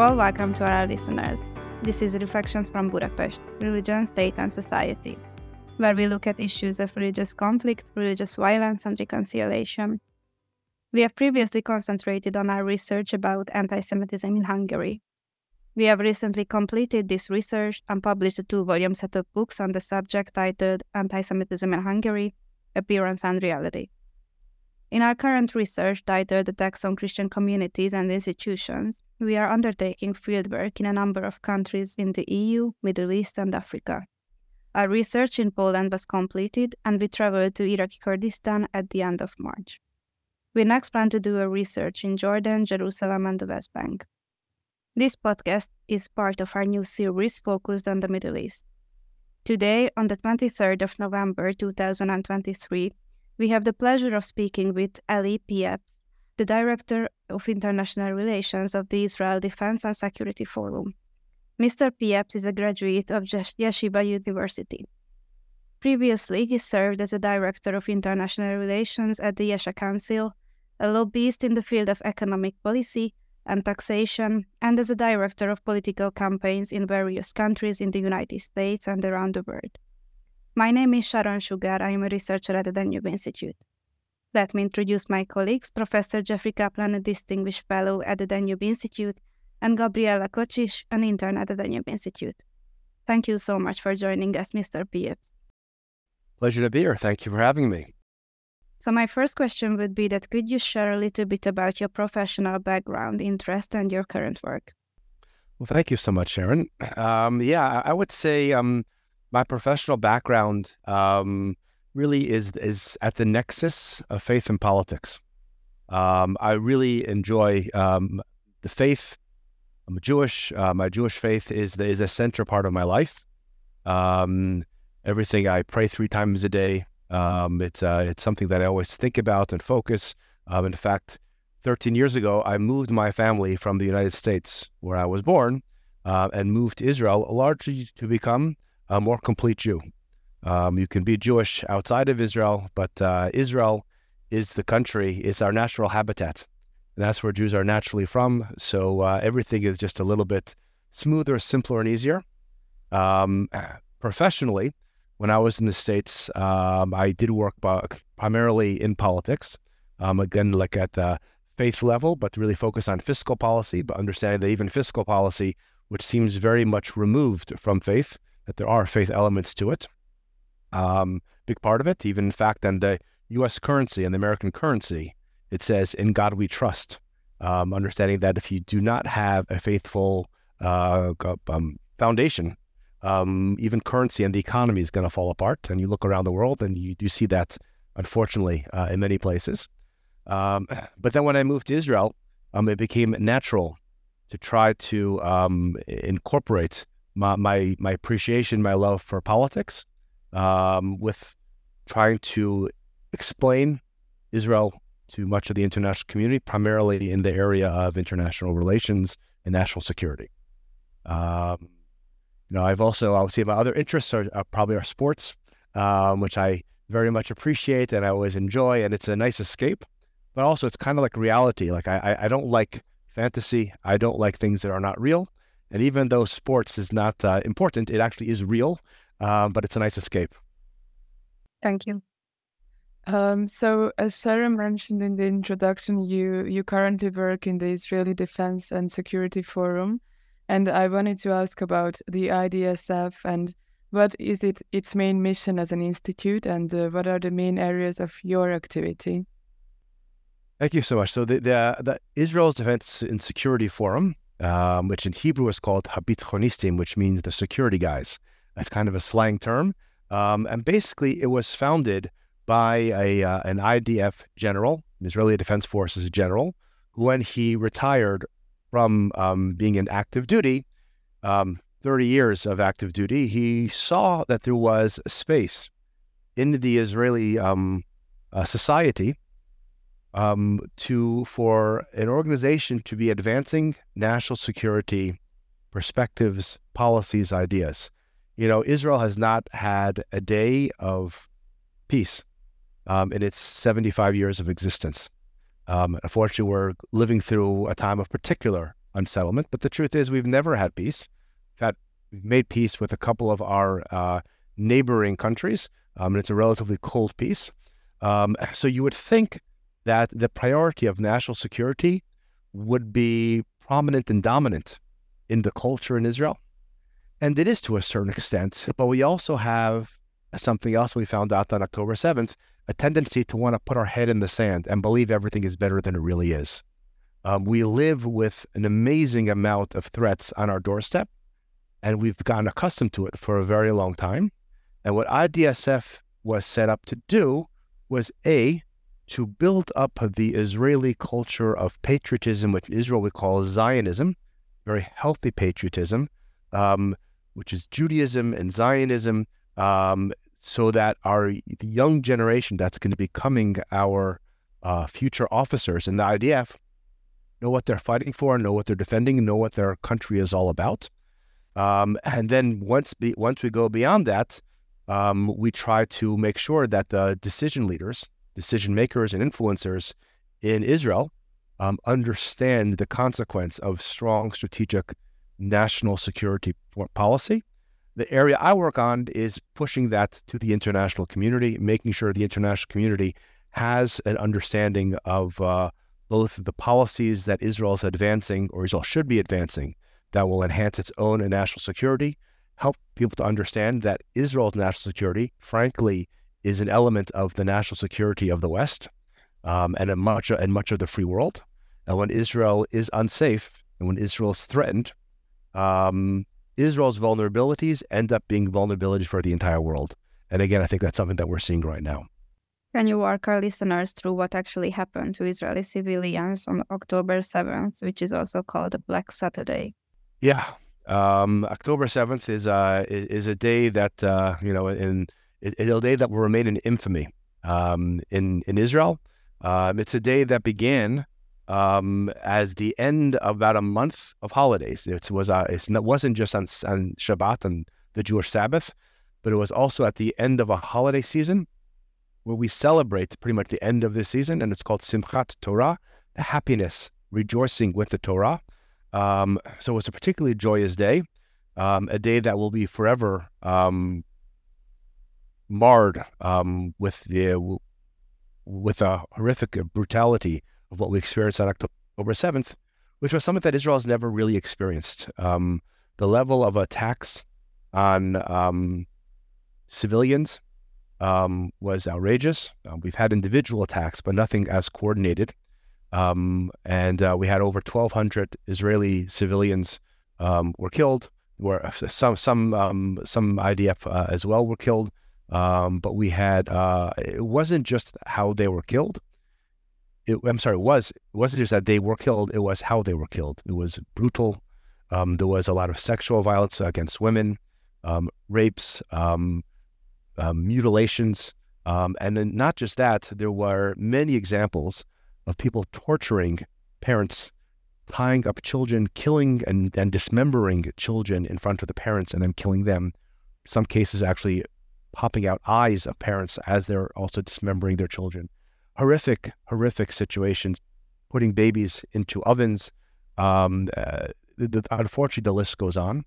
welcome to our listeners. This is Reflections from Budapest Religion, State, and Society, where we look at issues of religious conflict, religious violence, and reconciliation. We have previously concentrated on our research about anti Semitism in Hungary. We have recently completed this research and published a two volume set of books on the subject titled Anti Semitism in Hungary Appearance and Reality. In our current research titled Attacks on Christian Communities and Institutions, we are undertaking fieldwork in a number of countries in the EU, Middle East, and Africa. Our research in Poland was completed, and we traveled to Iraqi Kurdistan at the end of March. We next plan to do a research in Jordan, Jerusalem, and the West Bank. This podcast is part of our new series focused on the Middle East. Today, on the 23rd of November 2023, we have the pleasure of speaking with Elie Pieprz, the Director of International Relations of the Israel Defense and Security Forum. Mr. Pieprz is a graduate of Yeshiva University. Previously, he served as a Director of International Relations at the Yesha Council, a lobbyist in the field of economic policy and taxation, and as a Director of Political Campaigns in various countries in the United States and around the world. My name is Sharon Sugar. I am a researcher at the Danube Institute. Let me introduce my colleagues, Professor Jeffrey Kaplan, a distinguished fellow at the Danube Institute, and Gabriela Kocsis, an intern at the Danube Institute. Thank you so much for joining us, Mr. Pieprz. Pleasure to be here. Thank you for having me. So my first question would be that could you share a little bit about your professional background, interest, and your current work? Well, thank you so much, Sharon. Um, yeah, I would say um, my professional background um, really is is at the nexus of faith and politics. Um, I really enjoy um, the faith. I'm Jewish. Uh, my Jewish faith is the, is a center part of my life. Um, everything I pray three times a day. Um, it's uh, it's something that I always think about and focus. Um, in fact, 13 years ago, I moved my family from the United States, where I was born, uh, and moved to Israel, largely to become a more complete Jew. Um, you can be Jewish outside of Israel, but uh, Israel is the country, is our natural habitat. And that's where Jews are naturally from. So uh, everything is just a little bit smoother, simpler, and easier. Um, professionally, when I was in the States, um, I did work primarily in politics. Um, again, like at the faith level, but really focus on fiscal policy, but understanding that even fiscal policy, which seems very much removed from faith, that there are faith elements to it. Um, big part of it, even in fact, and the U.S. currency and the American currency, it says, "In God we trust." Um, understanding that if you do not have a faithful uh, um, foundation, um, even currency and the economy is going to fall apart. And you look around the world, and you do see that, unfortunately, uh, in many places. Um, but then when I moved to Israel, um, it became natural to try to incorporate my, my, my appreciation, my love for politics, um, with trying to explain Israel to much of the international community, primarily in the area of international relations and national security. Um, you know, I've also obviously my other interests are, are probably our sports, um, which I very much appreciate and I always enjoy, and it's a nice escape. But also, it's kind of like reality. Like I, I don't like fantasy. I don't like things that are not real. And even though sports is not uh, important, it actually is real, um, but it's a nice escape. Thank you. Um, so, as Sarah mentioned in the introduction, you you currently work in the Israeli Defense and Security Forum, and I wanted to ask about the IDSF and what is it its main mission as an institute, and uh, what are the main areas of your activity? Thank you so much. So, the the, the Israel's Defense and Security Forum um, which in Hebrew is called habitchonistim, which means the security guys. That's kind of a slang term. Um, and basically, it was founded by a, uh, an IDF general, an Israeli Defense Forces general, when he retired from um, being in active duty, um, 30 years of active duty, he saw that there was space in the Israeli um, uh, society um, to for an organization to be advancing national security perspectives, policies, ideas. You know, Israel has not had a day of peace um, in its 75 years of existence. Um, unfortunately, we're living through a time of particular unsettlement. But the truth is, we've never had peace. In fact, we've made peace with a couple of our uh, neighboring countries, um, and it's a relatively cold peace. Um, so you would think that the priority of national security would be prominent and dominant in the culture in Israel. And it is to a certain extent, but we also have something else we found out on October 7th a tendency to want to put our head in the sand and believe everything is better than it really is. Um, we live with an amazing amount of threats on our doorstep, and we've gotten accustomed to it for a very long time. And what IDSF was set up to do was A, to build up the Israeli culture of patriotism, which Israel would call Zionism, very healthy patriotism, um, which is Judaism and Zionism, um, so that our the young generation that's going to be coming our uh, future officers in the IDF know what they're fighting for, know what they're defending, know what their country is all about. Um, and then once be, once we go beyond that, um, we try to make sure that the decision leaders, decision makers, and influencers in Israel um, understand the consequence of strong strategic national security policy the area I work on is pushing that to the international community, making sure the international community has an understanding of uh, both the policies that Israel is advancing or Israel should be advancing that will enhance its own national security, help people to understand that Israel's national security, frankly, is an element of the national security of the West um, and much and much of the free world. And when Israel is unsafe and when Israel is threatened, um, Israel's vulnerabilities end up being vulnerabilities for the entire world. And again, I think that's something that we're seeing right now. Can you walk our listeners through what actually happened to Israeli civilians on October 7th, which is also called Black Saturday? Yeah. Um, October 7th is, uh, is a day that, uh, you know, in, it's a day that will remain in infamy um, in, in Israel. Um, it's a day that began um, as the end of about a month of holidays. It was uh, it wasn't just on, on Shabbat and the Jewish Sabbath, but it was also at the end of a holiday season where we celebrate pretty much the end of the season, and it's called Simchat Torah, the happiness, rejoicing with the Torah. Um, so it's a particularly joyous day, um, a day that will be forever um, marred um, with the with a horrific brutality of what we experienced on October 7th, which was something that Israel has never really experienced. Um, the level of attacks on um, civilians um, was outrageous. Uh, we've had individual attacks, but nothing as coordinated. Um, and uh, we had over 1,200 Israeli civilians um, were killed. Were some some um, some IDF uh, as well were killed. but we had uh, it wasn't just how they were killed it, I'm sorry, it was it wasn't just that they were killed; it was how they were killed. It was brutal. Um, there was a lot of sexual violence against women, um, rapes, um, um mutilations, um, and then not just that. There were many examples of people torturing parents, tying up children, killing and, and dismembering children in front of the parents, and then killing them. Some cases actually popping out eyes of parents as they're also dismembering their children horrific, horrific situations, putting babies into ovens. Um, uh, the, the, unfortunately, the list goes on.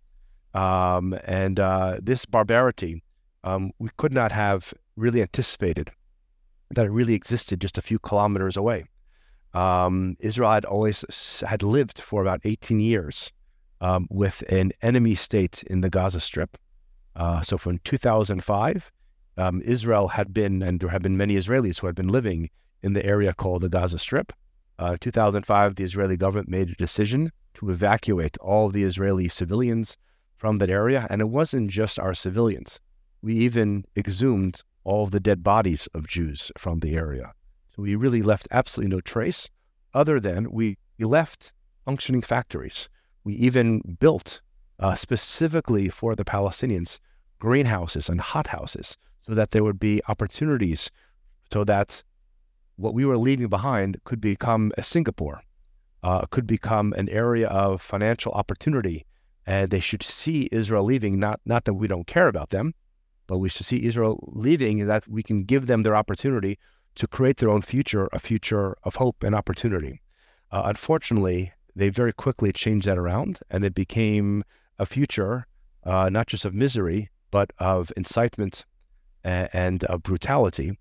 Um, and uh, this barbarity, um, we could not have really anticipated that it really existed just a few kilometers away. Um, Israel had always had lived for about 18 years um, with an enemy state in the Gaza Strip. Uh, so from 2005, um, Israel had been, and there have been many Israelis who had been living in the area called the Gaza Strip. Uh, 2005, the Israeli government made a decision to evacuate all the Israeli civilians from that area. And it wasn't just our civilians. We even exhumed all the dead bodies of Jews from the area. So we really left absolutely no trace other than we left functioning factories. We even built uh, specifically for the Palestinians greenhouses and hothouses so that there would be opportunities so that what we were leaving behind could become a Singapore, uh, could become an area of financial opportunity. And they should see Israel leaving, not, not that we don't care about them, but we should see Israel leaving that we can give them their opportunity to create their own future, a future of hope and opportunity. Uh, unfortunately, they very quickly changed that around, and it became a future uh, not just of misery, but of incitement and, and of brutality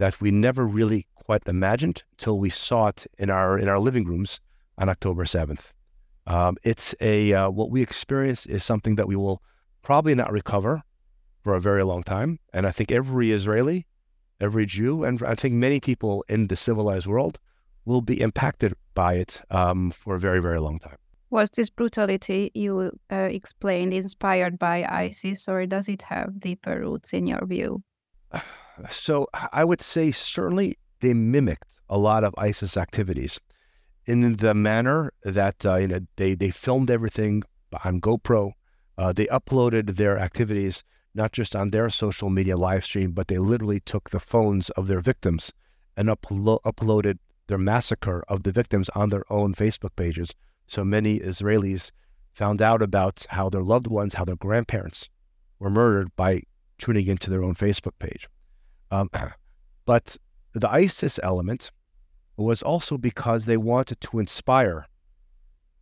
that we never really quite imagined till we saw it in our in our living rooms on October seventh. Um, it's a uh, what we experienced is something that we will probably not recover for a very long time, and I think every Israeli, every Jew, and I think many people in the civilized world will be impacted by it um, for a very very long time. Was this brutality you uh, explained inspired by ISIS, or does it have deeper roots in your view? So I would say certainly they mimicked a lot of ISIS activities in the manner that uh, you know they they filmed everything on GoPro. Uh, they uploaded their activities not just on their social media live stream, but they literally took the phones of their victims and uplo- uploaded their massacre of the victims on their own Facebook pages so many Israelis found out about how their loved ones, how their grandparents were murdered by tuning into their own Facebook page. Um, but the ISIS element was also because they wanted to inspire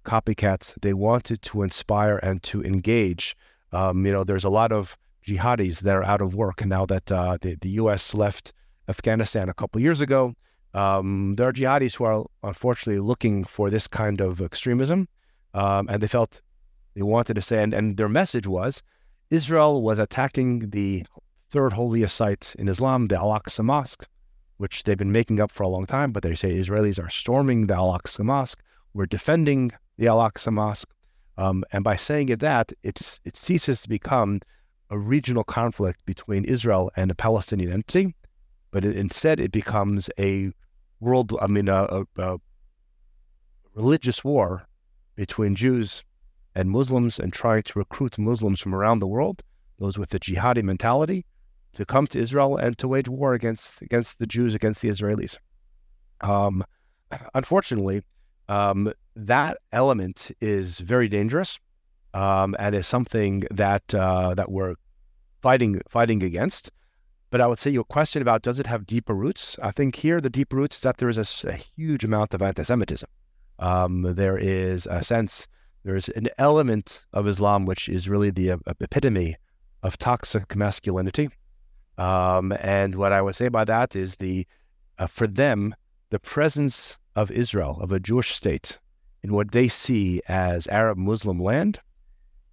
copycats. They wanted to inspire and to engage. Um, you know, there's a lot of jihadis that are out of work now that uh, the, the U.S. left Afghanistan a couple years ago. Um, there are jihadis who are unfortunately looking for this kind of extremism, um, and they felt they wanted to say, and, and their message was Israel was attacking the third holiest site in Islam, the Al Aqsa Mosque, which they've been making up for a long time, but they say Israelis are storming the Al Aqsa Mosque. We're defending the Al Aqsa Mosque. Um, and by saying it that, it's, it ceases to become a regional conflict between Israel and a Palestinian entity but it, instead it becomes a world, I mean, a, a, a religious war between Jews and Muslims and trying to recruit Muslims from around the world, those with the jihadi mentality, to come to Israel and to wage war against against the Jews, against the Israelis. Um, unfortunately, um, that element is very dangerous um, and is something that uh, that we're fighting fighting against. But I would say your question about does it have deeper roots? I think here the deeper roots is that there is a, a huge amount of anti-Semitism. Um, there is a sense, there's an element of Islam which is really the uh, epitome of toxic masculinity. Um, and what I would say by that is the, uh, for them, the presence of Israel, of a Jewish state, in what they see as Arab Muslim land,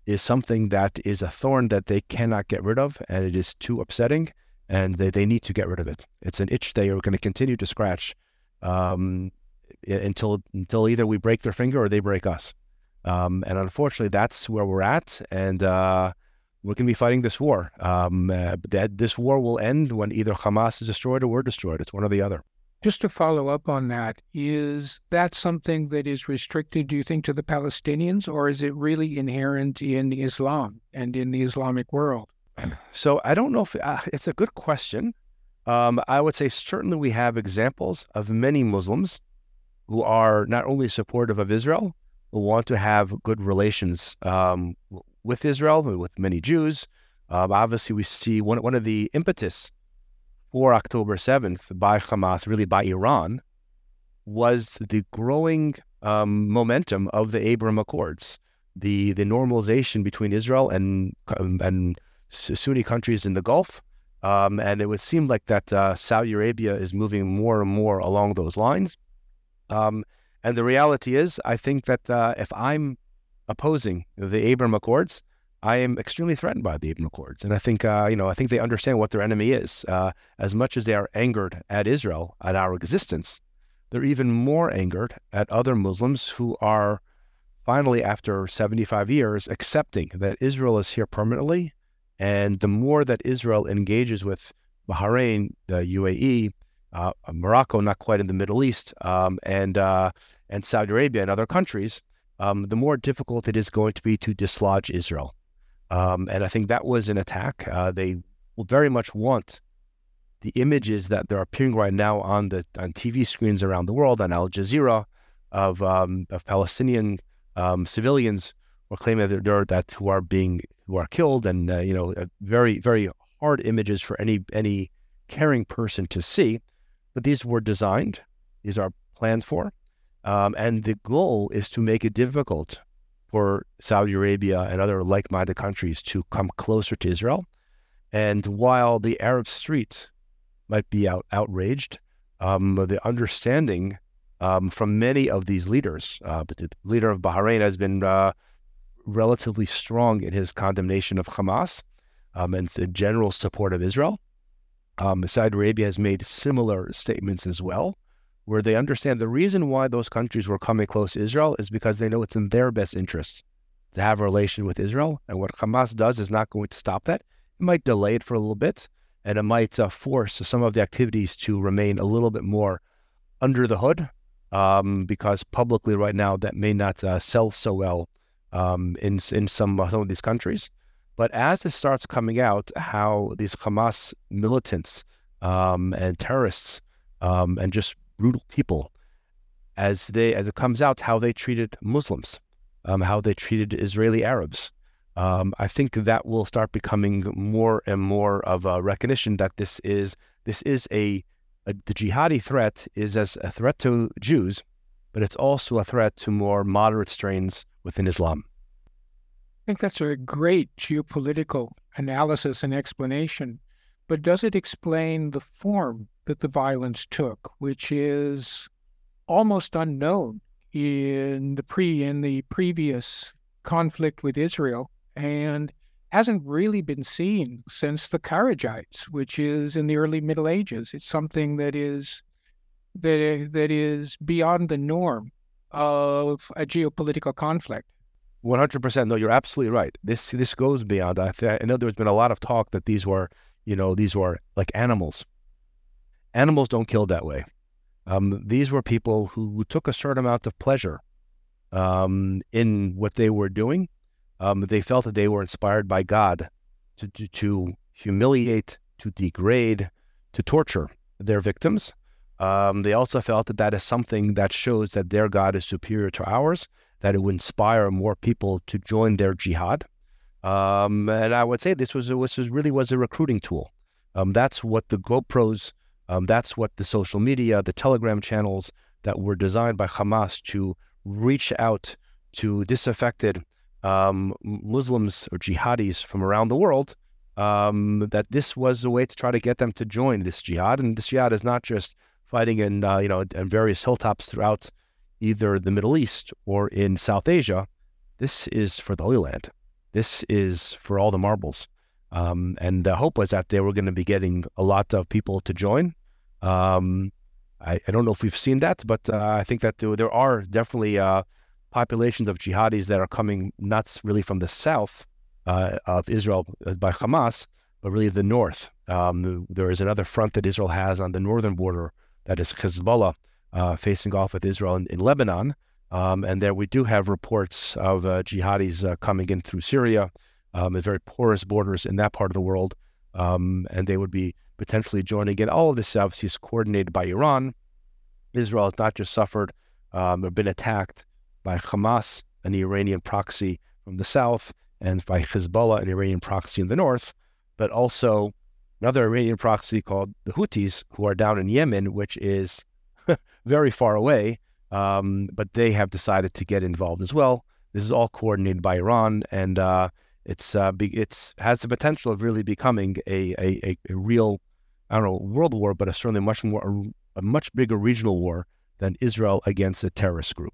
is something that is a thorn that they cannot get rid of, and it is too upsetting and they, they need to get rid of it. It's an itch they are going to continue to scratch um, until until either we break their finger or they break us. Um, and unfortunately, that's where we're at, and uh, we're going to be fighting this war. Um, uh, that this war will end when either Hamas is destroyed or we're destroyed. It's one or the other. Just to follow up on that, is that something that is restricted, do you think, to the Palestinians, or is it really inherent in Islam and in the Islamic world? So I don't know if uh, it's a good question. Um, I would say certainly we have examples of many Muslims who are not only supportive of Israel, but want to have good relations um, with Israel, with many Jews. Um, obviously, we see one, one of the impetus for October 7th by Hamas, really by Iran, was the growing um, momentum of the Abraham Accords, the the normalization between Israel and and Sunni countries in the Gulf. Um, and it would seem like that uh, Saudi Arabia is moving more and more along those lines. Um, and the reality is, I think that uh, if I'm opposing the Abraham Accords, I am extremely threatened by the Abraham Accords, and I think uh, you know I think they understand what their enemy is. Uh, as much as they are angered at Israel at our existence, they're even more angered at other Muslims who are finally, after 75 years, accepting that Israel is here permanently and the more that Israel engages with Bahrain, the UAE, uh, Morocco, not quite in the Middle East, um, and uh, and Saudi Arabia and other countries, um, the more difficult it is going to be to dislodge Israel. Um, and I think that was an attack. Uh, they will very much want the images that they're appearing right now on the on TV screens around the world on Al Jazeera of um, of Palestinian um, civilians or claiming that they're that who are being who are killed, and uh, you know, very very hard images for any any caring person to see. But these were designed; these are planned for, Um, and the goal is to make it difficult for Saudi Arabia and other like minded countries to come closer to Israel. And while the Arab streets might be out, outraged, um, the understanding um, from many of these leaders, uh, but the leader of Bahrain has been uh, relatively strong in his condemnation of Hamas um, and the general support of Israel. Um, Saudi Arabia has made similar statements as well, where they understand the reason why those countries were coming close to Israel is because they know it's in their best interest to have a relation with Israel. And what Hamas does is not going to stop that. It might delay it for a little bit, and it might uh, force some of the activities to remain a little bit more under the hood, um, because publicly right now that may not uh, sell so well um, in in some uh, some of these countries. But as it starts coming out, how these Hamas militants um, and terrorists um, and just brutal people, as they as it comes out, how they treated Muslims, um, how they treated Israeli Arabs, um, I think that will start becoming more and more of a recognition that this is this is a, a the jihadi threat is as a threat to Jews, but it's also a threat to more moderate strains within Islam. I think that's a great geopolitical analysis and explanation. But does it explain the form that the violence took, which is almost unknown in the pre in the previous conflict with Israel and hasn't really been seen since the Kharijites, which is in the early Middle Ages. It's something that is that that is beyond the norm of a geopolitical conflict. One hundred percent. No, you're absolutely right. This this goes beyond. I, th- I know there's been a lot of talk that these were, you know, these were like animals. Animals don't kill that way. Um, these were people who took a certain amount of pleasure um, in what they were doing, um, they felt that they were inspired by God to, to, to, humiliate, to degrade, to torture their victims. Um, they also felt that that is something that shows that their God is superior to ours, that it would inspire more people to join their jihad. Um, and I would say this was, was really was a recruiting tool. Um, that's what the GoPros, um, that's what the social media, the Telegram channels that were designed by Hamas to reach out to disaffected um, Muslims or jihadis from around the world um, that this was a way to try to get them to join this jihad. And this jihad is not just fighting in uh, you know in various hilltops throughout either the Middle East or in South Asia. This is for the Holy Land. This is for all the marbles. Um, and the hope was that they were going to be getting a lot of people to join. Um, I, I, don't know if we've seen that, but uh, I think that there, there are definitely uh, populations of jihadis that are coming not really from the south uh, of Israel uh, by Hamas, but really the north. Um, there is another front that Israel has on the northern border that is Hezbollah uh, facing off with Israel in, in Lebanon. Um, and there we do have reports of uh, jihadis uh, coming in through Syria, um, very porous borders in that part of the world. Um, and they would be potentially joining in. All of this obviously is coordinated by Iran. Israel has not just suffered um, or been attacked by Hamas, an Iranian proxy from the south, and by Hezbollah, an Iranian proxy in the north, but also another Iranian proxy called the Houthis, who are down in Yemen, which is very far away. Um, but they have decided to get involved as well. This is all coordinated by Iran, and uh, it's uh, be, it's has the potential of really becoming a, a, a real, I don't know, world war, but a certainly much more a, a much bigger regional war than Israel against a terrorist group.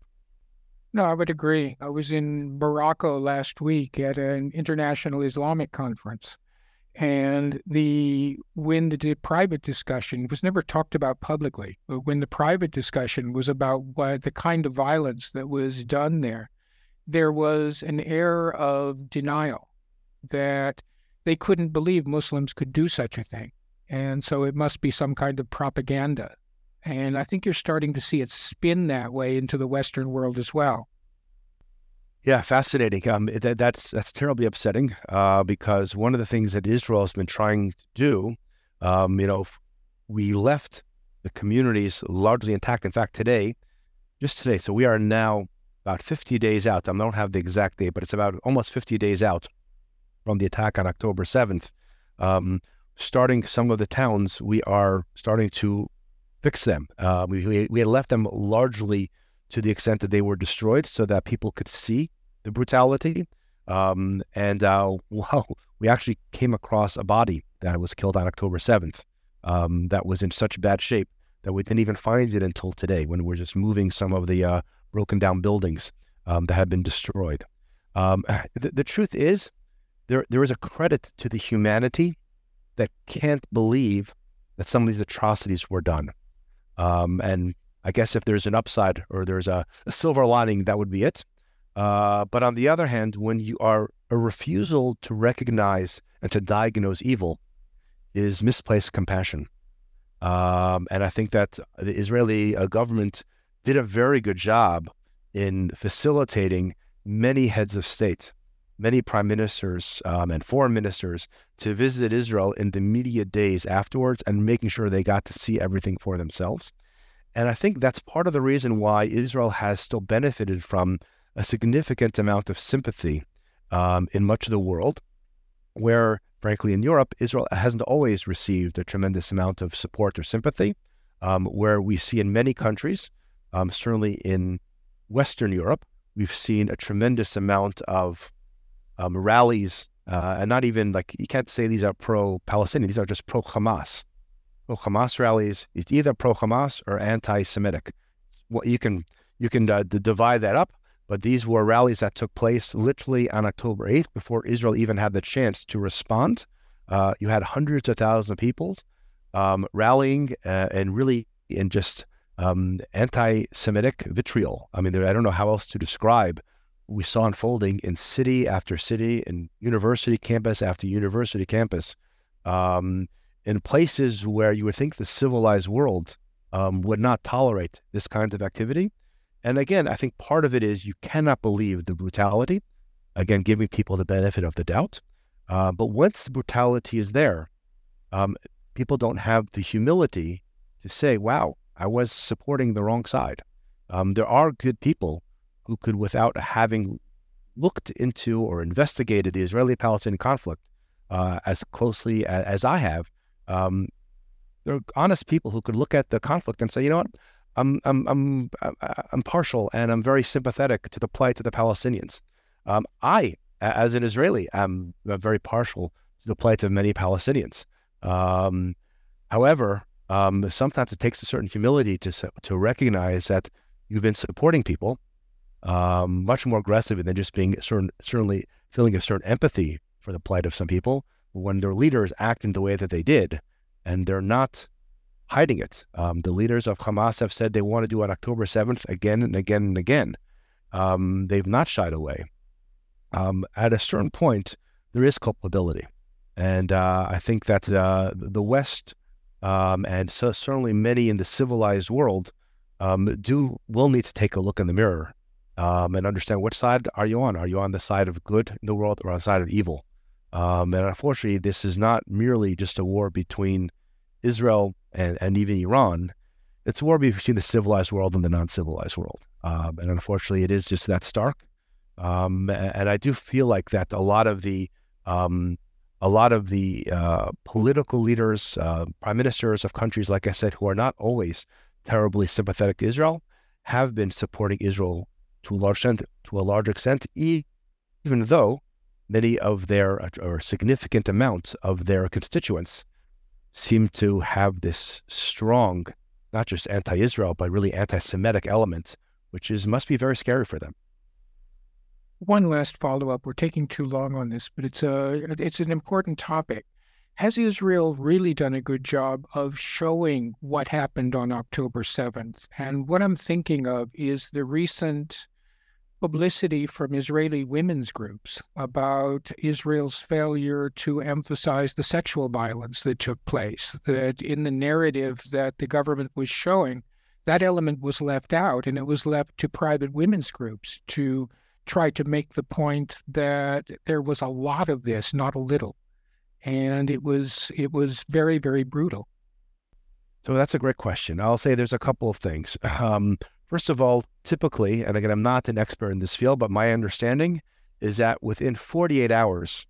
No, I would agree. I was in Morocco last week at an international Islamic conference. And the when the private discussion was never talked about publicly, but when the private discussion was about what the kind of violence that was done there, there was an air of denial that they couldn't believe Muslims could do such a thing. And so it must be some kind of propaganda and I think you're starting to see it spin that way into the Western world as well. Yeah, fascinating. Um, that, that's that's terribly upsetting uh, because one of the things that Israel has been trying to do, um, you know, we left the communities largely intact. In fact, today, just today, so we are now about 50 days out. I don't have the exact date, but it's about almost 50 days out from the attack on October 7th. Um, starting some of the towns, we are starting to fix them. Uh, we, we had left them largely to the extent that they were destroyed so that people could see the brutality. Um, and uh, well, we actually came across a body that was killed on October 7th um, that was in such bad shape that we didn't even find it until today when we're just moving some of the uh, broken down buildings um, that had been destroyed. Um, the, the, truth is, there there is a credit to the humanity that can't believe that some of these atrocities were done. Um, and I guess if there's an upside or there's a, a silver lining, that would be it. Uh, but on the other hand, when you are a refusal to recognize and to diagnose evil is misplaced compassion. Um, and I think that the Israeli uh, government did a very good job in facilitating many heads of state, many prime ministers um, and foreign ministers to visit Israel in the immediate days afterwards and making sure they got to see everything for themselves. And I think that's part of the reason why Israel has still benefited from a significant amount of sympathy um, in much of the world, where, frankly, in Europe, Israel hasn't always received a tremendous amount of support or sympathy, um, where we see in many countries, um, certainly in Western Europe, we've seen a tremendous amount of um, rallies, uh, and not even like you can't say these are pro Palestinian, these are just pro Hamas. Pro Hamas rallies, it's either pro Hamas or anti Semitic. Well, you can you can uh, divide that up, but these were rallies that took place literally on October 8th before Israel even had the chance to respond. Uh, you had hundreds of thousands of people um, rallying uh, and really in just um, anti-Semitic vitriol. I mean, there, I don't know how else to describe. We saw unfolding in city after city, in university campus after university campus, um, in places where you would think the civilized world um, would not tolerate this kind of activity. And again, I think part of it is you cannot believe the brutality. Again, giving people the benefit of the doubt. Uh, but once the brutality is there, um, people don't have the humility to say, wow, I was supporting the wrong side. Um, there are good people who could, without having looked into or investigated the Israeli Palestinian conflict uh, as closely as, as I have, um, there are honest people who could look at the conflict and say, you know what, I'm, I'm, I'm, I'm partial and I'm very sympathetic to the plight of the Palestinians. Um, I, as an Israeli, am very partial to the plight of many Palestinians. Um, however, um, sometimes it takes a certain humility to to recognize that you've been supporting people um, much more aggressively than just being certain, certainly feeling a certain empathy for the plight of some people. When their leaders act in the way that they did, and they're not hiding it. Um, the leaders of Hamas have said they want to do on October 7th again and again and again. Um, they've not shied away. Um, at a certain point, there is culpability. And uh, I think that uh, the West um, and so certainly many in the civilized world um, do will need to take a look in the mirror um, and understand which side are you on? Are you on the side of good in the world or on the side of evil? Um, and unfortunately, this is not merely just a war between Israel and, and even Iran. It's a war between the civilized world and the non-civilized world. Um, and unfortunately, it is just that stark. Um, and I do feel like that a lot of the um, a lot of the uh, political leaders, uh, prime ministers of countries, like I said, who are not always terribly sympathetic to Israel, have been supporting Israel to a large extent, to a large extent, even though many of their or significant amounts of their constituents seem to have this strong, not just anti-Israel, but really anti-Semitic element, which is must be very scary for them one last follow up. We're taking too long on this, but it's a it's an important topic. Has Israel really done a good job of showing what happened on October 7th? And what I'm thinking of is the recent publicity from Israeli women's groups about Israel's failure to emphasize the sexual violence that took place. That in the narrative that the government was showing, that element was left out, and it was left to private women's groups to try to make the point that there was a lot of this, not a little, and it was it was very very brutal. So that's a great question. I'll say there's a couple of things. Um, first of all, typically, and again, I'm not an expert in this field, but my understanding is that within 48 hours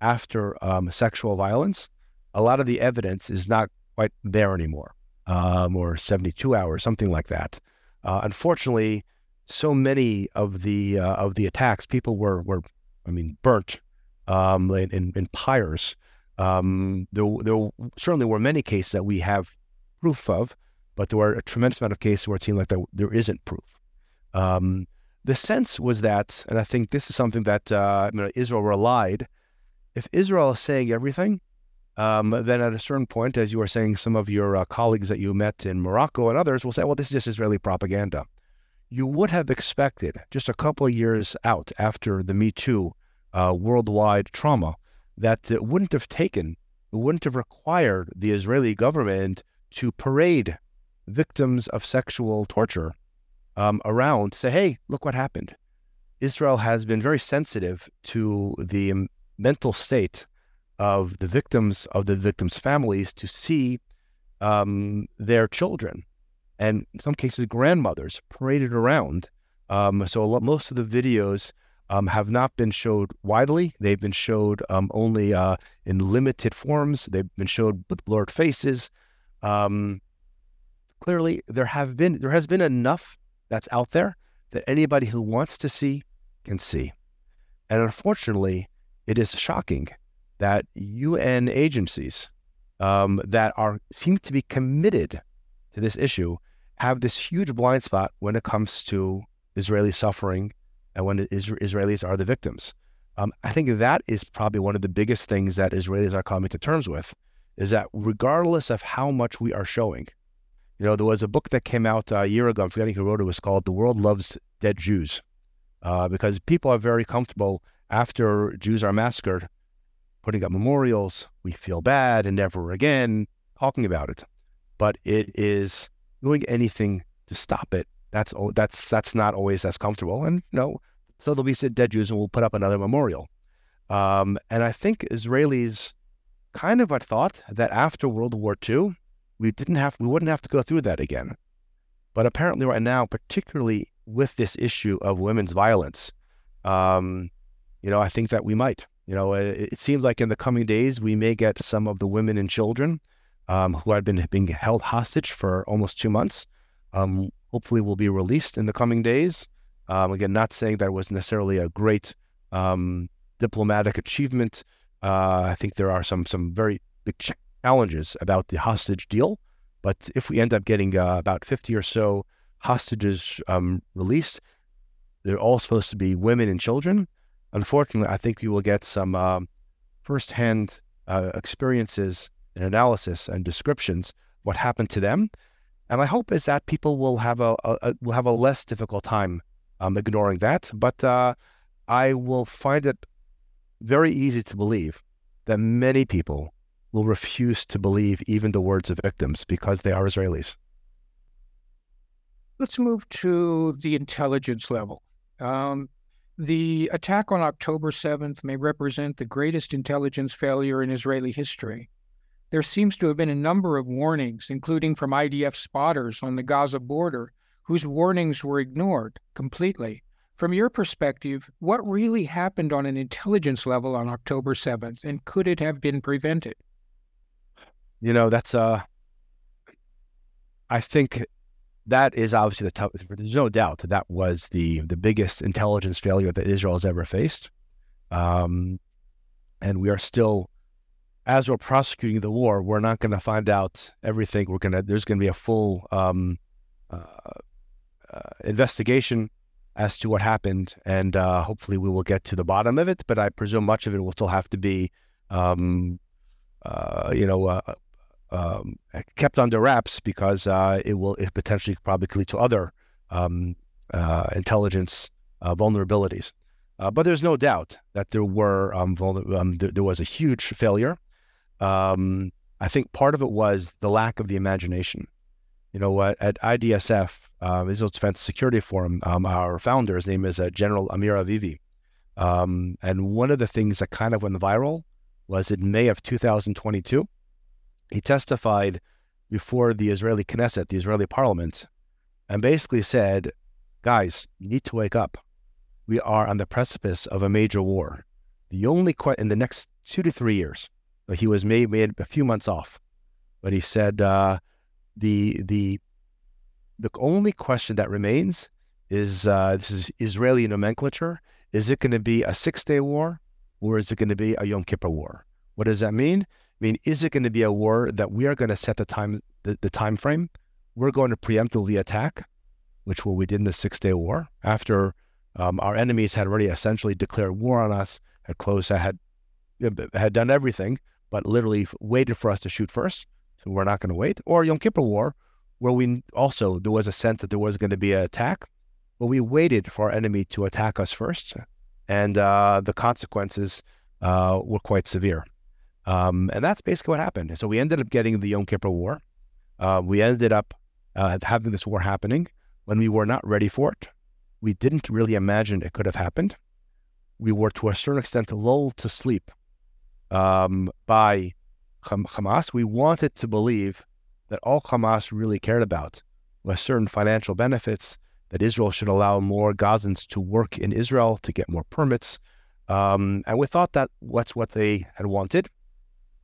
after um, sexual violence, a lot of the evidence is not quite there anymore, um, or 72 hours, something like that. Uh, unfortunately, so many of the uh, of the attacks, people were were, I mean, burnt um, in, in pyres. Um, there, there certainly were many cases that we have proof of, but there were a tremendous amount of cases where it seemed like there, there isn't proof. Um, the sense was that, and I think this is something that uh, you know, Israel relied. If Israel is saying everything, um, then at a certain point, as you were saying, some of your uh, colleagues that you met in Morocco and others will say, well, this is just Israeli propaganda. You would have expected just a couple of years out after the Me Too uh, worldwide trauma that it wouldn't have taken, it wouldn't have required the Israeli government to parade victims of sexual torture um, around, say, hey, look what happened. Israel has been very sensitive to the mental state of the victims, of the victims' families, to see um, their children and in some cases grandmothers paraded around. Um, so lot, most of the videos um, have not been showed widely. They've been showed um, only uh, in limited forms. They've been showed with blurred faces. Um, clearly, there have been there has been enough that's out there that anybody who wants to see can see. And unfortunately, it is shocking that UN agencies um, that are seem to be committed to this issue have this huge blind spot when it comes to Israeli suffering and when Israelis are the victims. Um, I think that is probably one of the biggest things that Israelis are coming to terms with is that regardless of how much we are showing, you know, there was a book that came out a year ago. I'm forgetting who wrote it. It was called "The World Loves Dead Jews," uh, because people are very comfortable after Jews are massacred, putting up memorials. We feel bad, and never again talking about it. But it is doing anything to stop it that's that's that's not always as comfortable. And you know, so there'll be dead Jews, and we'll put up another memorial. Um, and I think Israelis kind of had thought that after World War II, we didn't have we wouldn't have to go through that again. But apparently, right now, particularly with this issue of women's violence, um, you know, I think that we might. You know, it, it, seems like in the coming days we may get some of the women and children um, who had been being held hostage for almost two months um, hopefully will be released in the coming days. Um, again, not saying that was necessarily a great um, diplomatic achievement. Uh, I think there are some some very big challenges about the hostage deal. But if we end up getting uh, about 50 or so hostages um, released, they're all supposed to be women and children. Unfortunately, I think we will get some uh, firsthand uh, experiences and analysis and descriptions what happened to them and my hope is that people will have a, a, a will have a less difficult time um, ignoring that. But uh, I will find it very easy to believe that many people will refuse to believe even the words of victims because they are Israelis. Let's move to the intelligence level. Um, the attack on October 7th may represent the greatest intelligence failure in Israeli history there seems to have been a number of warnings, including from IDF spotters on the Gaza border, whose warnings were ignored completely. From your perspective, what really happened on an intelligence level on October 7th, and could it have been prevented? You know, that's, uh, I think that is obviously the toughest. There's no doubt that that was the, the biggest intelligence failure that Israel has ever faced. Um, and we are still as we're prosecuting the war, we're not going to find out everything. We're to there's going to be a full um, uh, uh, investigation as to what happened, and uh, hopefully we will get to the bottom of it. But I presume much of it will still have to be, um, uh, you know, uh, um, kept under wraps because uh, it will it potentially probably lead to other um, intelligence vulnerabilities. but there's no doubt that there were um, um, there, there was a huge failure um, I think part of it was the lack of the imagination. You know what? At IDSF, uh, Israel Defense Security Forum, um, our founder, his name is uh, General Amir Avivi. Um, and one of the things that kind of went viral was in May of 2022, he testified before the Israeli Knesset, the Israeli parliament, and basically said, guys, you need to wake up. We are on the precipice of a major war. The only in the next two to three years, but he was made, made a few months off. But he said uh, the the the only question that remains is uh, this is Israeli nomenclature. Is it going to be a six day war or is it going to be a Yom Kippur war? What does that mean? I mean, is it going to be a war that we are going to set the time the, the time frame? We're going to preemptively attack, which what we did in the Six Day War after um, our enemies had already essentially declared war on us, had closed, had had done everything, but literally waited for us to shoot first. So we're not going to wait. Or Yom Kippur War, where we also there was a sense that there was going to be an attack, but we waited for our enemy to attack us first, and uh, the consequences uh, were quite severe. Um, and that's basically what happened. So we ended up getting the Yom Kippur War. Uh, we ended up uh, having this war happening when we were not ready for it. We didn't really imagine it could have happened. We were, to a certain extent, lulled to sleep um, by Hamas. We wanted to believe that all Hamas really cared about was certain financial benefits, that Israel should allow more Gazans to work in Israel to get more permits. Um, and we thought that that's what they had wanted.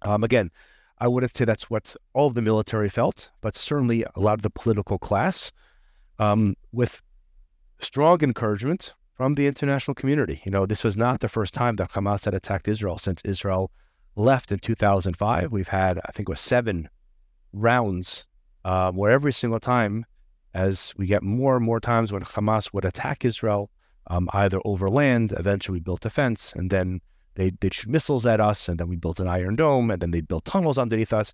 Um, again, I wouldn't say that's what all of the military felt, but certainly a lot of the political class, um, with strong encouragement from the international community. You know, this was not the first time that Hamas had attacked Israel since Israel left in 2005. We've had, I think, it was seven rounds um, where every single time, as we get more and more times when Hamas would attack Israel, um, either over land, eventually built a fence, and then they, they'd shoot missiles at us, and then we built an iron dome, and then they built tunnels underneath us.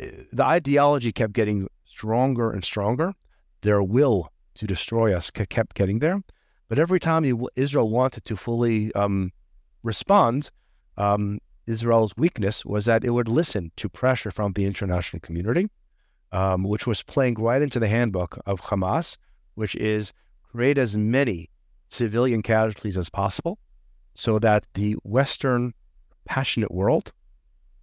Eh, the ideology kept getting stronger and stronger. Their will to destroy us kept getting there. But every time Israel wanted to fully um, respond, um, Israel's weakness was that it would listen to pressure from the international community, um, which was playing right into the handbook of Hamas, which is create as many civilian casualties as possible so that the Western passionate world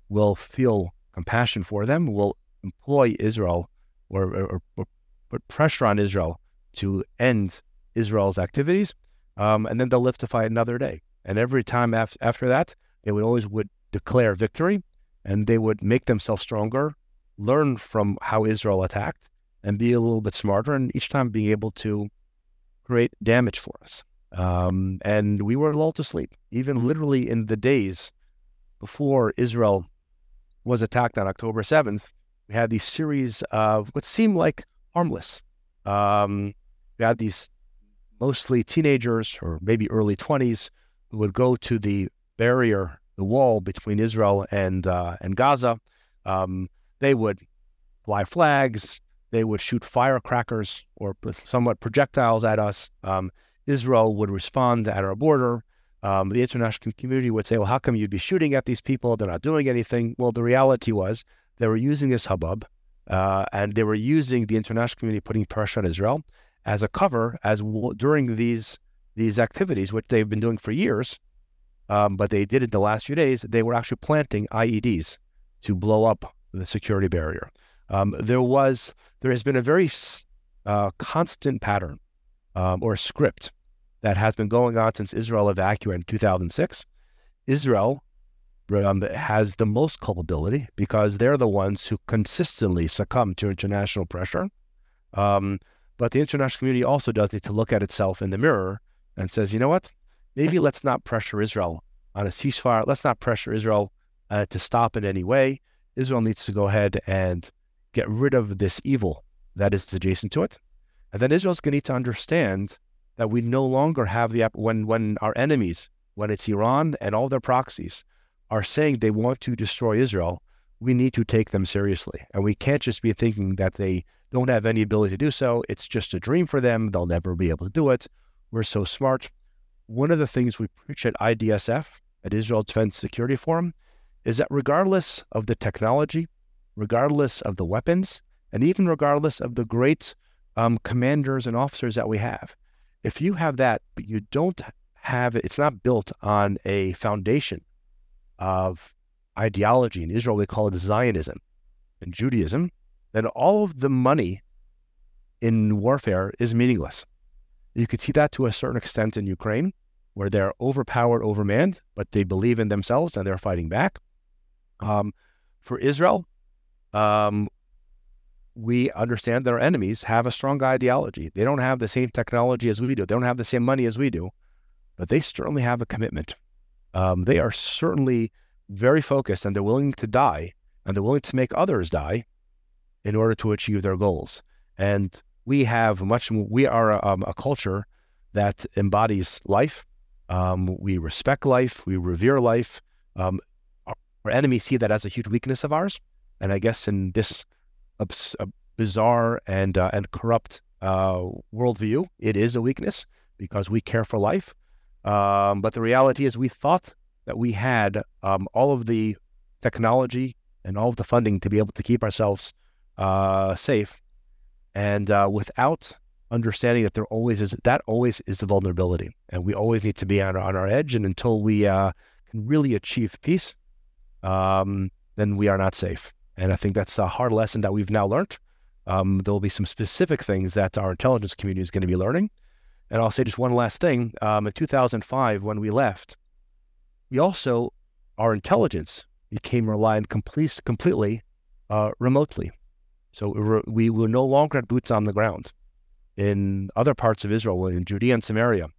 will feel compassion for them, will employ Israel or, or, or put pressure on Israel to end Israel's activities, um, and then they'll live to fight another day. And every time af- after that, they would always would declare victory, and they would make themselves stronger, learn from how Israel attacked, and be a little bit smarter, and each time being able to create damage for us. Um, and we were lulled to sleep, even literally in the days before Israel was attacked on October 7th. We had these series of what seemed like harmless. Um, we had these mostly teenagers or maybe early 20s who would go to the barrier, the wall between Israel and uh, and Gaza. Um, they would fly flags. They would shoot firecrackers or somewhat projectiles at us. Um, Israel would respond at our border. Um, the international community would say, well, how come you'd be shooting at these people? They're not doing anything. Well, the reality was they were using this hubbub uh, and they were using the international community putting pressure on Israel as a cover as w- during these these activities, which they've been doing for years. Um, but they did it the last few days. They were actually planting IEDs to blow up the security barrier. Um, there was there has been a very uh, constant pattern um, or script that has been going on since Israel evacuated in 2006. Israel um, has the most culpability because they're the ones who consistently succumb to international pressure. Um, but the international community also does need to look at itself in the mirror and says, you know what? Maybe let's not pressure Israel on a ceasefire. Let's not pressure Israel uh, to stop in any way. Israel needs to go ahead and get rid of this evil that is adjacent to it. And then Israel's going to need to understand that we no longer have the when when our enemies, when it's Iran and all their proxies, are saying they want to destroy Israel, we need to take them seriously, and we can't just be thinking that they don't have any ability to do so. It's just a dream for them; they'll never be able to do it. We're so smart. One of the things we preach at IDSF, at Israel Defense Security Forum, is that regardless of the technology, regardless of the weapons, and even regardless of the great um, commanders and officers that we have, if you have that, but you don't have it, it's not built on a foundation of ideology. In Israel, they call it Zionism and Judaism, then all of the money in warfare is meaningless. You could see that to a certain extent in Ukraine, where they're overpowered, overmanned, but they believe in themselves and they're fighting back. Um, for Israel, um, we understand that our enemies have a strong ideology. They don't have the same technology as we do. They don't have the same money as we do, but they certainly have a commitment. Um, they are certainly very focused and they're willing to die and they're willing to make others die in order to achieve their goals. And we have much, we are a, um, a culture that embodies life. Um, we respect life, we revere life. Um, our, our, enemies see that as a huge weakness of ours. And I guess in this abs- bizarre and, uh, and corrupt uh, worldview, it is a weakness because we care for life. Um, but the reality is, we thought that we had um, all of the technology and all of the funding to be able to keep ourselves uh, safe. And uh, without understanding that there always is that always is the vulnerability, and we always need to be on, on our edge. And until we uh, can really achieve peace, um, then we are not safe. And I think that's a hard lesson that we've now learned. Um, there will be some specific things that our intelligence community is going to be learning. And I'll say just one last thing. Um, in 2005, when we left, we also, our intelligence became reliant complete, completely uh, remotely. So we were no longer at boots on the ground. In other parts of Israel, in Judea and Samaria,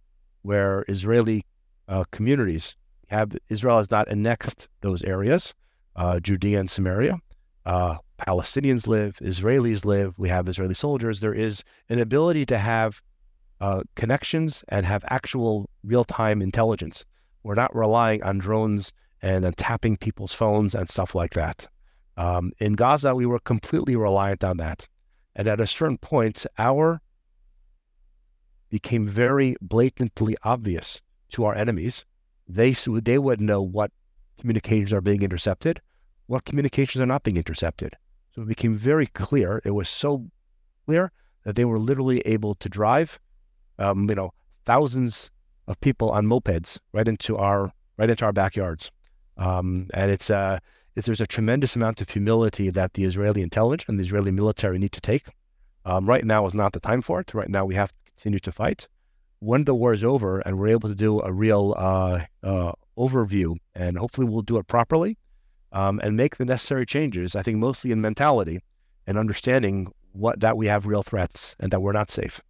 where Israeli uh, communities have, Israel has not annexed those areas, uh, Judea and Samaria. Uh, Palestinians live, Israelis live, we have Israeli soldiers. There is an ability to have uh, connections and have actual real time intelligence. We're not relying on drones and on tapping people's phones and stuff like that. Um, in Gaza, we were completely reliant on that. And at a certain point, our became very blatantly obvious to our enemies. They, they would know what communications are being intercepted, what communications are not being intercepted. So it became very clear. It was so clear that they were literally able to drive, um, you know, thousands of people on mopeds right into our right into our backyards. Um, and it's, uh, it's, there's a tremendous amount of humility that the Israeli intelligence and the Israeli military need to take. Um, right now is not the time for it. Right now, we have to continue to fight. When the war is over and we're able to do a real uh, uh, overview, and hopefully we'll do it properly um, and make the necessary changes, I think mostly in mentality and understanding what that we have real threats and that we're not safe.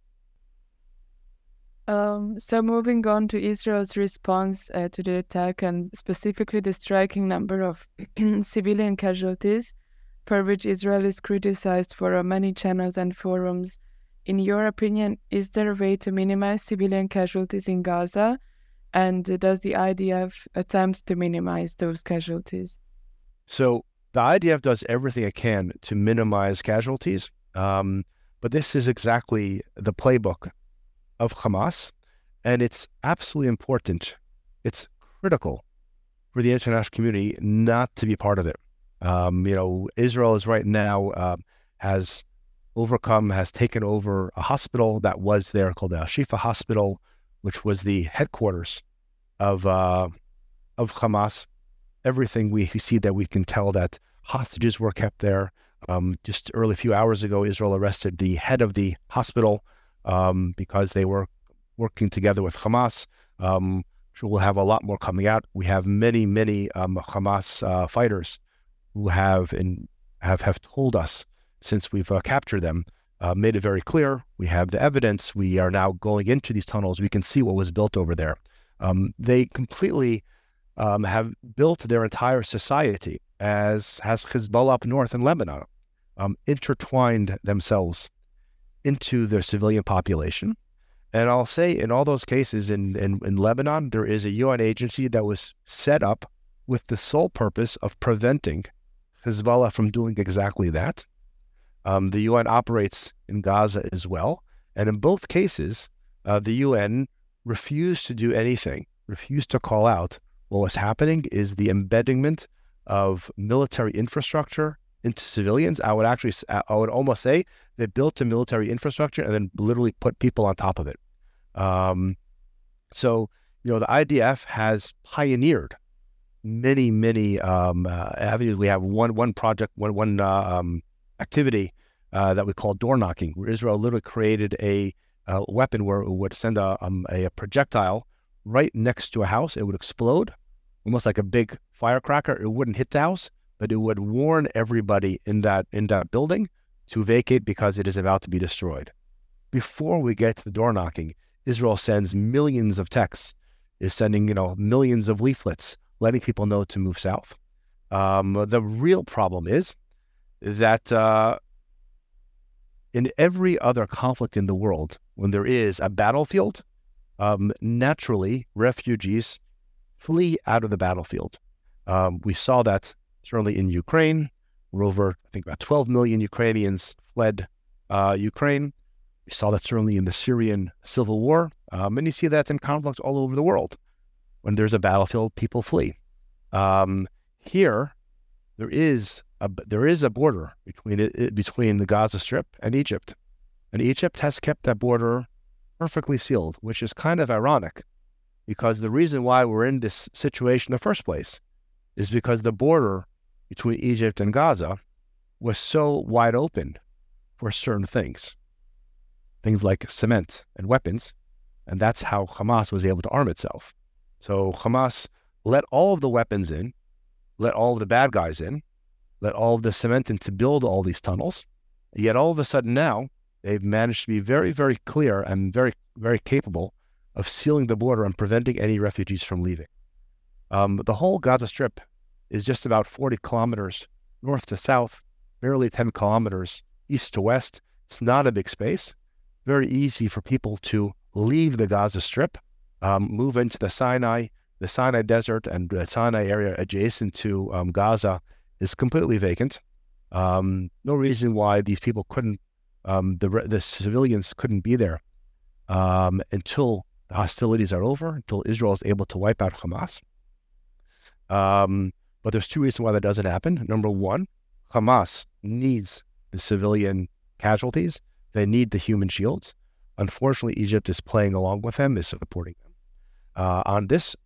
Um, so moving on to Israel's response uh, to the attack and specifically the striking number of civilian casualties, for which Israel is criticized for uh, many channels and forums. In your opinion, is there a way to minimize civilian casualties in Gaza? And does the IDF attempt to minimize those casualties? So the IDF does everything it can to minimize casualties. Um, but this is exactly the playbook of Hamas. And it's absolutely important. It's critical for the international community not to be part of it. Um, you know, Israel is right now uh, has overcome, has taken over a hospital that was there called the Shifa Hospital, which was the headquarters of uh, of Hamas. Everything we, see that we can tell that hostages were kept there. Um, just early few hours ago, Israel arrested the head of the hospital um, because they were working together with Hamas. Um, sure we'll have a lot more coming out. We have many, many um, Hamas uh, fighters who have in, have have told us since we've uh, captured them, uh, made it very clear. We have the evidence. We are now going into these tunnels. We can see what was built over there. Um, they completely um, have built their entire society as has Hezbollah up north in Lebanon, um, intertwined themselves into their civilian population. And I'll say in all those cases in, in, in Lebanon, there is a UN agency that was set up with the sole purpose of preventing Hezbollah from doing exactly that. Um, the UN operates in Gaza as well. And in both cases, uh, the UN refused to do anything, refused to call out what was happening is the embeddingment of military infrastructure into civilians. I would actually, I would almost say they built a military infrastructure and then literally put people on top of it. Um, so, you know, the IDF has pioneered many, many um, uh, avenues. We have one one project, one one uh, um, activity uh, that we call door knocking, where Israel literally created a, a weapon where it would send a, um, a projectile right next to a house. It would explode, almost like a big firecracker. It wouldn't hit the house, but it would warn everybody in that in that building to vacate because it is about to be destroyed. Before we get to the door knocking, Israel sends millions of texts, is sending you know millions of leaflets, letting people know to move south. Um, the real problem is that uh, in every other conflict in the world, when there is a battlefield, um, naturally refugees flee out of the battlefield. Um, we saw that certainly in Ukraine, where over, I think, about 12 million Ukrainians fled uh, Ukraine. We saw that certainly in the Syrian civil war. Um, and you see that in conflicts all over the world. When there's a battlefield, people flee. Um, here, there is a, there is a border between between the Gaza Strip and Egypt, and Egypt has kept that border perfectly sealed, which is kind of ironic, because the reason why we're in this situation in the first place is because the border between Egypt and Gaza was so wide open for certain things, things like cement and weapons, and that's how Hamas was able to arm itself. So Hamas let all of the weapons in, let all of the bad guys in, let all of the cement in to build all these tunnels. Yet all of a sudden now, they've managed to be very, very clear and very, very capable of sealing the border and preventing any refugees from leaving. Um, the whole Gaza Strip is just about 40 kilometers north to south, barely 10 kilometers east to west. It's not a big space. Very easy for people to leave the Gaza Strip, um, move into the Sinai, the Sinai Desert, and the Sinai area adjacent to um, Gaza is completely vacant. Um, no reason why these people couldn't, um, the the civilians couldn't be there um, until the hostilities are over, until Israel is able to wipe out Hamas. Um, but there's two reasons why that doesn't happen. Number one, Hamas needs the civilian casualties. They need the human shields. Unfortunately, Egypt is playing along with them, is supporting them uh, on this.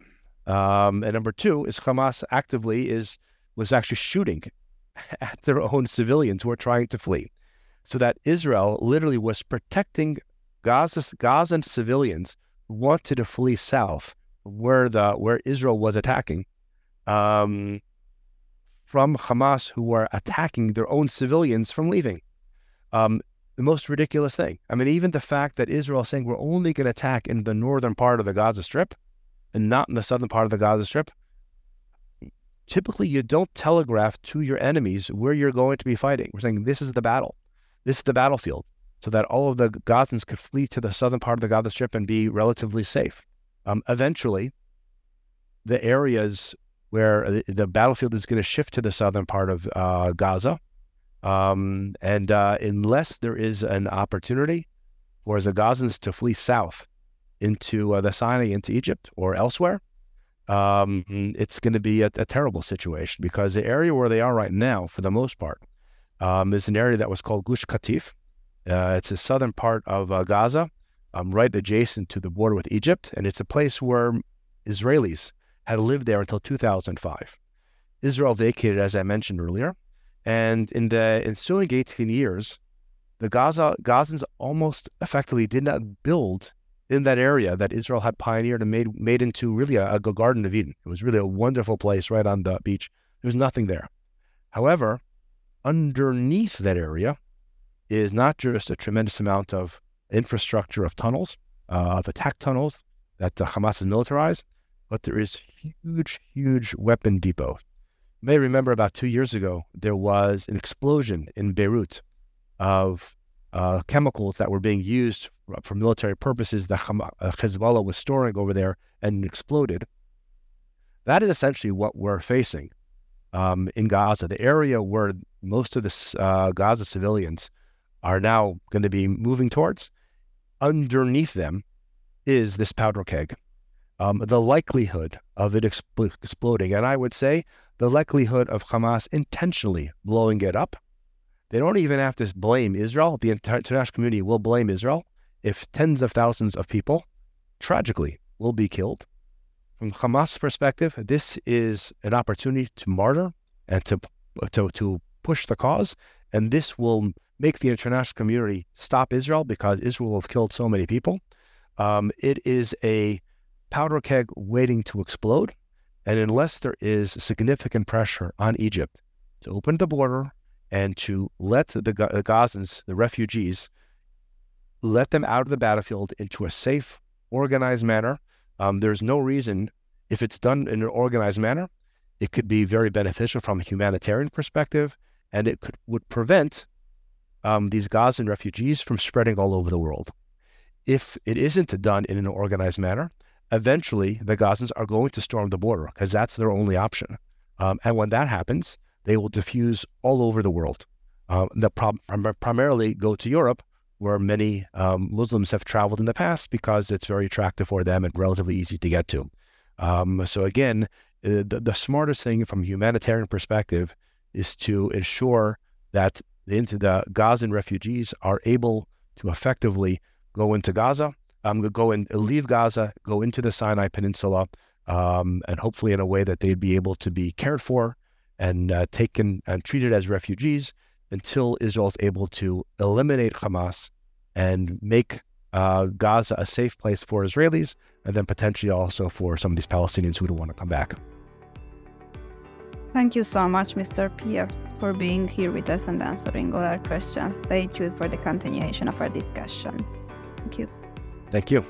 Um, and number two is Hamas actively is was actually shooting at their own civilians who are trying to flee. So that Israel literally was protecting Gaza, Gazan civilians wanted to flee south where the where Israel was attacking um, from Hamas who were attacking their own civilians from leaving. Um, the most ridiculous thing. I mean, even the fact that Israel is saying we're only going to attack in the northern part of the Gaza Strip and not in the southern part of the Gaza Strip. Typically, you don't telegraph to your enemies where you're going to be fighting. We're saying this is the battle, this is the battlefield, so that all of the Gazans could flee to the southern part of the Gaza Strip and be relatively safe. Um, eventually, the areas where the battlefield is going to shift to the southern part of uh, Gaza. Um, and uh, unless there is an opportunity for the Gazans to flee south into uh, the Sinai, into Egypt or elsewhere, um, it's going to be a, a, terrible situation because the area where they are right now, for the most part, um, is an area that was called Gush Katif. Uh, it's the southern part of uh, Gaza, um, right adjacent to the border with Egypt, and it's a place where Israelis had lived there until 2005. Israel vacated, as I mentioned earlier, and in the ensuing 18 years, the Gaza Gazans almost effectively did not build in that area that Israel had pioneered and made made into really a, a Garden of Eden. It was really a wonderful place right on the beach. There was nothing there. However, underneath that area is not just a tremendous amount of infrastructure of tunnels, uh, of attack tunnels that the Hamas has militarized, but there is huge, huge weapon depot. You may remember about two years ago, there was an explosion in Beirut of uh, chemicals that were being used for military purposes that uh, Hezbollah was storing over there and exploded. That is essentially what we're facing um, in Gaza, the area where most of the uh, Gaza civilians are now going to be moving towards. Underneath them is this powder keg um, the likelihood of it expl- exploding. And I would say the likelihood of Hamas intentionally blowing it up. They don't even have to blame Israel. The international community will blame Israel if tens of thousands of people, tragically, will be killed. From Hamas' perspective, this is an opportunity to martyr and to, to, to push the cause. And this will make the international community stop Israel because Israel have killed so many people. Um, it is a powder keg waiting to explode. And unless there is significant pressure on Egypt to open the border and to let the, the Gazans, the refugees, let them out of the battlefield into a safe, organized manner. Um, there's no reason, if it's done in an organized manner, it could be very beneficial from a humanitarian perspective, and it could would prevent um, these Gazan refugees from spreading all over the world. If it isn't done in an organized manner, eventually the Gazans are going to storm the border because that's their only option. Um, and when that happens, they will diffuse all over the world. Um, they'll prim- primarily go to Europe, where many um, Muslims have traveled in the past because it's very attractive for them and relatively easy to get to. Um, so again, uh, the, the, smartest thing from a humanitarian perspective is to ensure that the, the Gazan refugees are able to effectively go into Gaza, um, go and leave Gaza, go into the Sinai Peninsula, um, and hopefully in a way that they'd be able to be cared for and uh, taken and treated as refugees until Israel is able to eliminate Hamas and make uh, Gaza a safe place for Israelis, and then potentially also for some of these Palestinians who don't want to come back. Thank you so much, Mr. Pieprz, for being here with us and answering all our questions. Stay tuned for the continuation of our discussion. Thank you. Thank you.